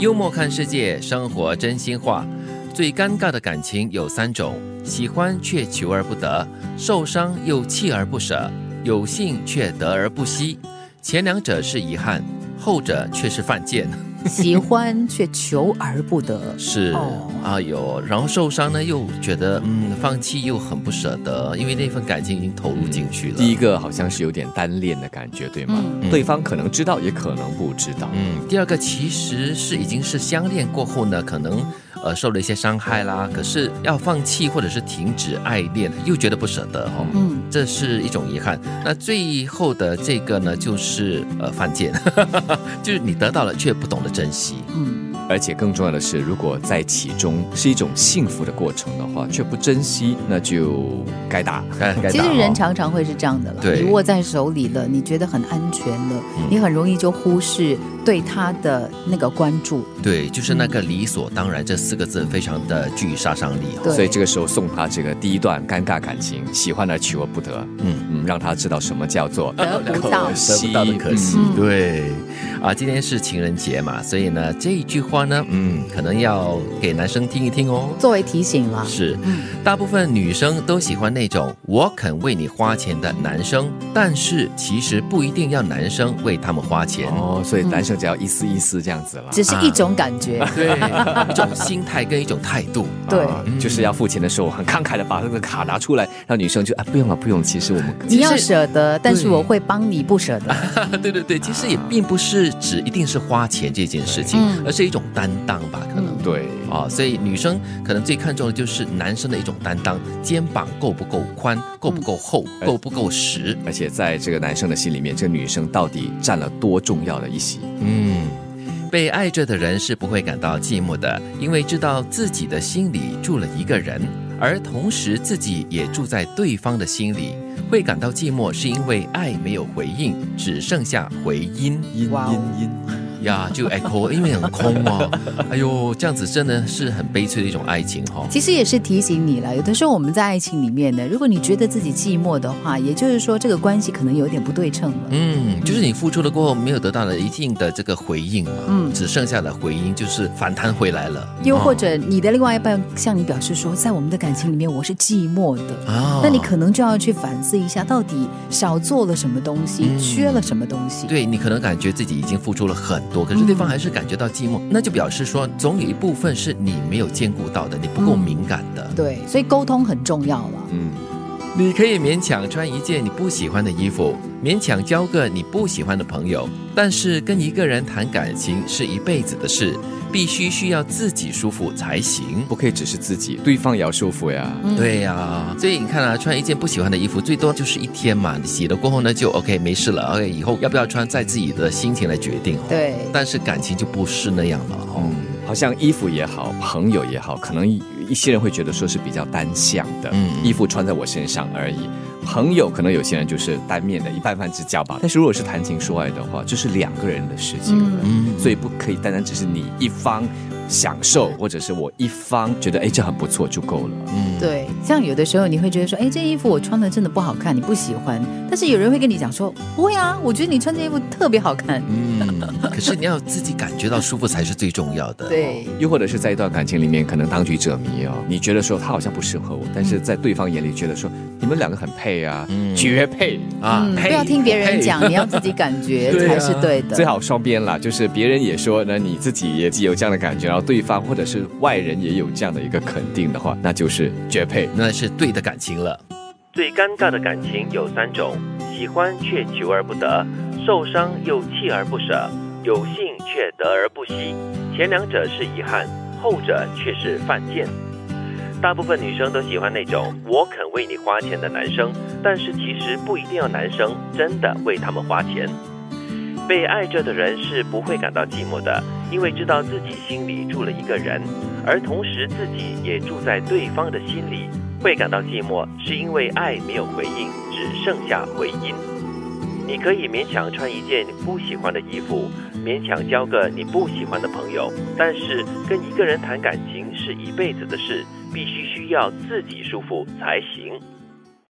幽默看世界，生活真心话。最尴尬的感情有三种：喜欢却求而不得，受伤又弃而不舍，有幸却得而不惜。前两者是遗憾，后者却是犯贱。喜欢却求而不得，是哦啊有，然后受伤呢，又觉得嗯放弃又很不舍得，因为那份感情已经投入进去了。第一个好像是有点单恋的感觉，对吗？嗯对方可能知道，也可能不知道。嗯，第二个其实是已经是相恋过后呢，可能呃受了一些伤害啦，可是要放弃或者是停止爱恋，又觉得不舍得哦，嗯，这是一种遗憾。那最后的这个呢，就是呃犯贱，就是你得到了却不懂得珍惜。嗯，而且更重要的是，如果在其中是一种幸福的过程的话，却不珍惜，那就该打。该该其实人常常会是这样的了，你握在手里了，你觉得很安全了，你很容易就忽视对他的那个关注，对，就是那个理所当然这四个字，非常的具杀伤力所以这个时候送他这个第一段尴尬感情，喜欢而求而不得，嗯。嗯，让他知道什么叫做得不到。得不到的可惜，嗯。对。啊，今天是情人节嘛，所以呢，这一句话呢，嗯，可能要给男生听一听哦。作为提醒了。是。嗯，大部分女生都喜欢那种我肯为你花钱的男生，但是其实不一定要男生为他们花钱。哦，所以男生只要一丝一丝这样子了。只是一种感觉，对，一种心态跟一种态度。对啊就是要付钱的时候很慷慨的把那个卡拿出来，让女生就啊不用了不用了，其实我们你要舍得，但是我会帮你不舍得。对对对，其实也并不是指一定是花钱这件事情，嗯而是一种担当吧，可能。嗯对啊、所以女生可能最看重的就是男生的一种担当，肩膀够不够宽，够不够厚，嗯够不够实。而且在这个男生的心里面，这个女生到底占了多重要的一席？嗯，被爱着的人是不会感到寂寞的，因为知道自己的心里住了一个人，而同时自己也住在对方的心里。会感到寂寞，是因为爱没有回应，只剩下回音。音音，呀，就 echo，因为很空哦。哎呦，这样子真的是很悲催的一种爱情哈、哦。其实也是提醒你了，有的时候我们在爱情里面呢，如果你觉得自己寂寞的话，也就是说这个关系可能有点不对称了。嗯，就是你付出了过后没有得到了一定的这个回应嘛，嗯只剩下了回音就是反弹回来了。又或者你的另外一半向你表示说，在我们的感情里面我是寂寞的，啊那你可能就要去反思一下，到底少做了什么东西，嗯缺了什么东西。对你可能感觉自己已经付出了很多，可是对方还是感觉到寂寞，那就表示说总有一部分是你没有兼顾到的，你不够敏感的。对，所以沟通很重要了。嗯，你可以勉强穿一件你不喜欢的衣服，勉强交个你不喜欢的朋友，但是跟一个人谈感情是一辈子的事，必须需要自己舒服才行。不可以只是自己，对方也要舒服呀。嗯对呀、所以你看啊，穿一件不喜欢的衣服，最多就是一天嘛，你洗了过后呢，就 OK 没事了，OK 以后要不要穿，在自己的心情来决定。哦对但是感情就不是那样了哦。嗯，好像衣服也好，朋友也好，可能一一些人会觉得说是比较单向的，嗯衣服穿在我身上而已。朋友可能有些人就是单面的一半半之交吧，但是如果是谈情说爱的话，这是两个人的事情了，嗯。所以不可以单单只是你一方享受，或者是我一方觉得哎这很不错就够了。嗯，对，像有的时候你会觉得说，哎，这衣服我穿的真的不好看，你不喜欢。但是有人会跟你讲说，不会啊，我觉得你穿这衣服特别好看。嗯，可是你要自己感觉到舒服才是最重要的。对，又或者是在一段感情里面，可能当局者迷哦，你觉得说他好像不适合我，但是在对方眼里觉得说你们两个很配啊，嗯绝配。啊嗯，不要听别人讲，你要自己感觉才是对的。最好双边啦，就是别人也说，那你自己也有这样的感觉，然后对方或者是外人也有这样的一个肯定的话，那就是绝配。那是对的感情了。最尴尬的感情有三种：喜欢却求而不得，受伤又弃而不舍，有幸却得而不惜。前两者是遗憾，后者却是犯贱。大部分女生都喜欢那种我肯为你花钱的男生，但是其实不一定要男生真的为他们花钱。被爱着的人是不会感到寂寞的，因为知道自己心里住了一个人，而同时自己也住在对方的心里。会感到寂寞，是因为爱没有回应，只剩下回音。你可以勉强穿一件你不喜欢的衣服，勉强交个你不喜欢的朋友，但是跟一个人谈感情是一辈子的事，必须需要自己舒服才行。